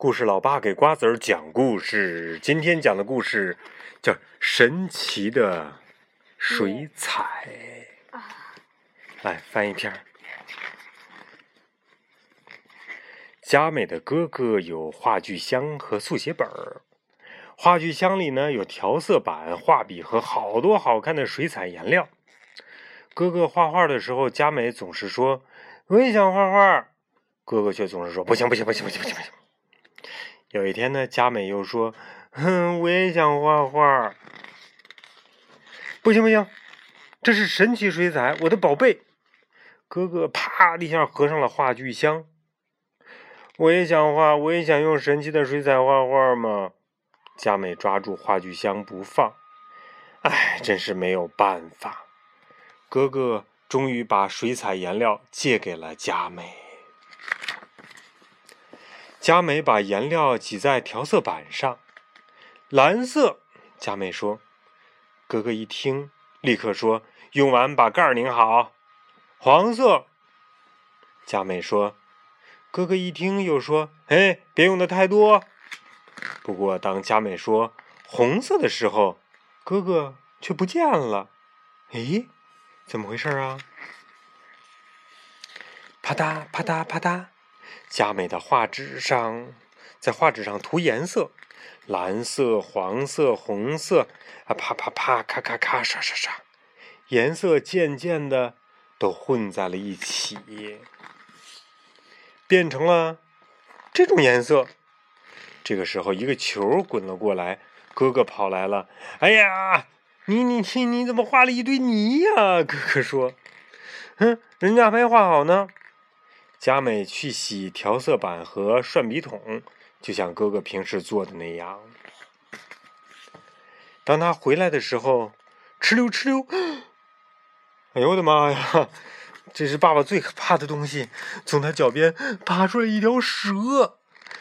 故事老爸给瓜子儿讲故事。今天讲的故事叫《神奇的水彩》。来翻一篇。佳美的哥哥有画具箱和速写本儿。画具箱里呢有调色板、画笔和好多好看的水彩颜料。哥哥画画的时候，佳美总是说：“我也想画画。”哥哥却总是说：“不行，不行，不行，不行，不行，不行。”有一天呢，佳美又说：“哼，我也想画画。”不行不行，这是神奇水彩，我的宝贝！哥哥啪的一下合上了画具箱。我也想画，我也想用神奇的水彩画画嘛！佳美抓住画具箱不放，哎，真是没有办法。哥哥终于把水彩颜料借给了佳美。佳美把颜料挤在调色板上，蓝色。佳美说：“哥哥一听，立刻说：用完把盖儿拧好。”黄色。佳美说：“哥哥一听又说：哎，别用的太多。”不过当佳美说红色的时候，哥哥却不见了。咦，怎么回事啊？啪嗒啪嗒啪嗒。佳美的画纸上，在画纸上涂颜色，蓝色、黄色、红色，啊，啪啪啪，咔咔咔，刷刷刷，颜色渐渐的都混在了一起，变成了这种颜色。这个时候，一个球滚了过来，哥哥跑来了。哎呀，你你你你怎么画了一堆泥呀？哥哥说：“哼，人家没画好呢。”佳美去洗调色板和涮笔筒，就像哥哥平时做的那样。当他回来的时候，哧溜哧溜，哎呦我的妈呀！这是爸爸最可怕的东西，从他脚边爬出来一条蛇，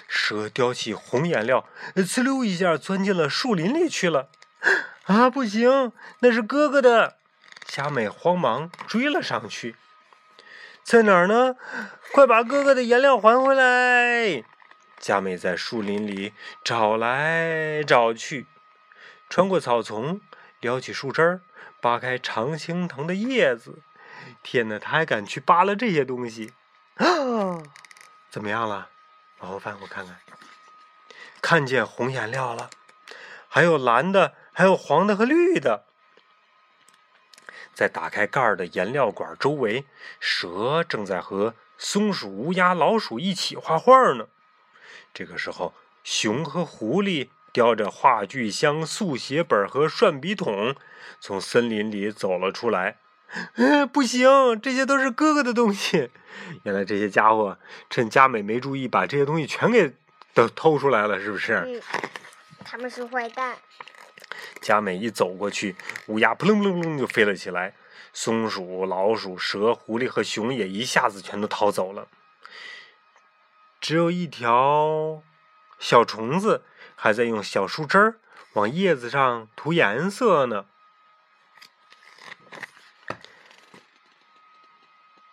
蛇叼起红颜料，哧溜一下钻进了树林里去了。啊，不行，那是哥哥的！佳美慌忙追了上去。在哪儿呢？快把哥哥的颜料还回来！佳美在树林里找来找去，穿过草丛，撩起树枝儿，扒开常青藤的叶子。天哪，他还敢去扒拉这些东西？啊！怎么样了？往后翻，我看看，看见红颜料了，还有蓝的，还有黄的和绿的。在打开盖儿的颜料管周围，蛇正在和松鼠、乌鸦、老鼠一起画画呢。这个时候，熊和狐狸叼着画具箱、速写本和涮笔筒，从森林里走了出来。不行，这些都是哥哥的东西。原来这些家伙趁佳美没注意，把这些东西全给都偷出来了，是不是？嗯，他们是坏蛋。佳美一走过去，乌鸦扑棱扑棱棱就飞了起来，松鼠、老鼠、蛇、狐狸和熊也一下子全都逃走了。只有一条小虫子还在用小树枝儿往叶子上涂颜色呢。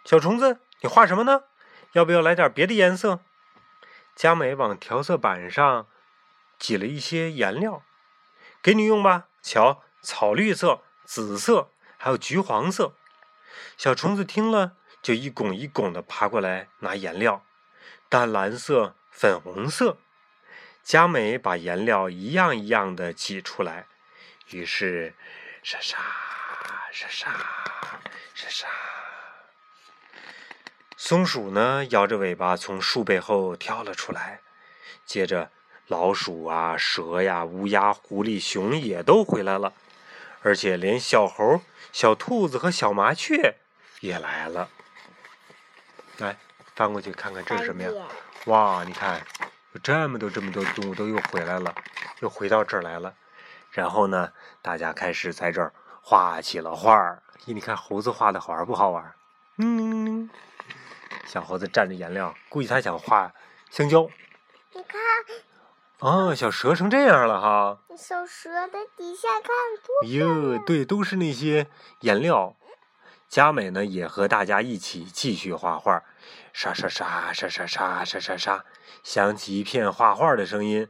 小虫子，你画什么呢？要不要来点别的颜色？佳美往调色板上挤了一些颜料。给你用吧，瞧，草绿色、紫色，还有橘黄色。小虫子听了，就一拱一拱的爬过来拿颜料，淡蓝色、粉红色。佳美把颜料一样一样的挤出来，于是，沙沙沙沙沙沙。松鼠呢，摇着尾巴从树背后跳了出来，接着。老鼠啊，蛇呀，乌鸦、狐狸、熊也都回来了，而且连小猴、小兔子和小麻雀也来了。来，翻过去看看这是什么呀？哇，你看，有这么多这么多动物都又回来了，又回到这儿来了。然后呢，大家开始在这儿画起了画儿。咦，你看猴子画的好玩不好玩？嗯，小猴子蘸着颜料，估计他想画香蕉。你看。哦，小蛇成这样了哈！小蛇的底下看多哟，对，都是那些颜料。佳美呢，也和大家一起继续画画。沙沙沙沙沙沙沙沙沙，响起一片画画的声音。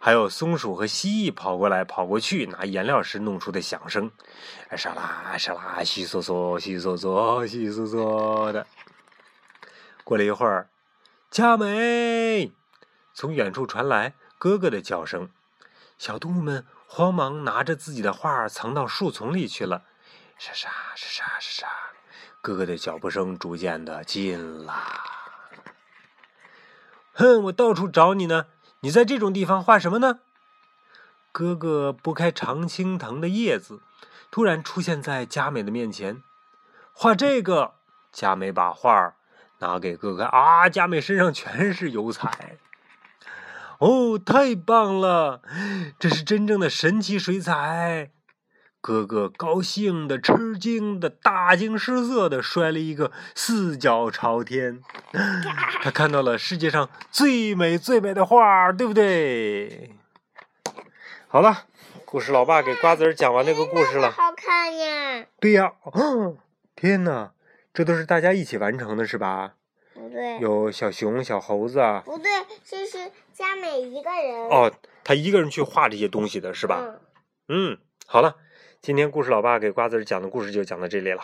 还有松鼠和蜥蜴跑过来跑过去，拿颜料时弄出的响声，沙啦沙啦，稀嗦嗦，稀嗦嗦，稀嗦嗦的。过了一会儿，佳美从远处传来哥哥的叫声，小动物们慌忙拿着自己的画藏到树丛里去了。沙沙沙沙沙沙，哥哥的脚步声逐渐的近了。哼，我到处找你呢。你在这种地方画什么呢？哥哥拨开常青藤的叶子，突然出现在佳美的面前。画这个，佳美把画拿给哥哥。啊，佳美身上全是油彩。哦，太棒了！这是真正的神奇水彩。哥哥高兴的、吃惊的、大惊失色的摔了一个四脚朝天。他看到了世界上最美最美的画，对不对？好了，故事老爸给瓜子儿讲完这个故事了。好看呀！对呀，天哪，这都是大家一起完成的，是吧？不对。有小熊、小猴子啊。不对，这是佳美一个人。哦，他一个人去画这些东西的是吧？嗯，好了。今天故事，老爸给瓜子儿讲的故事就讲到这里了。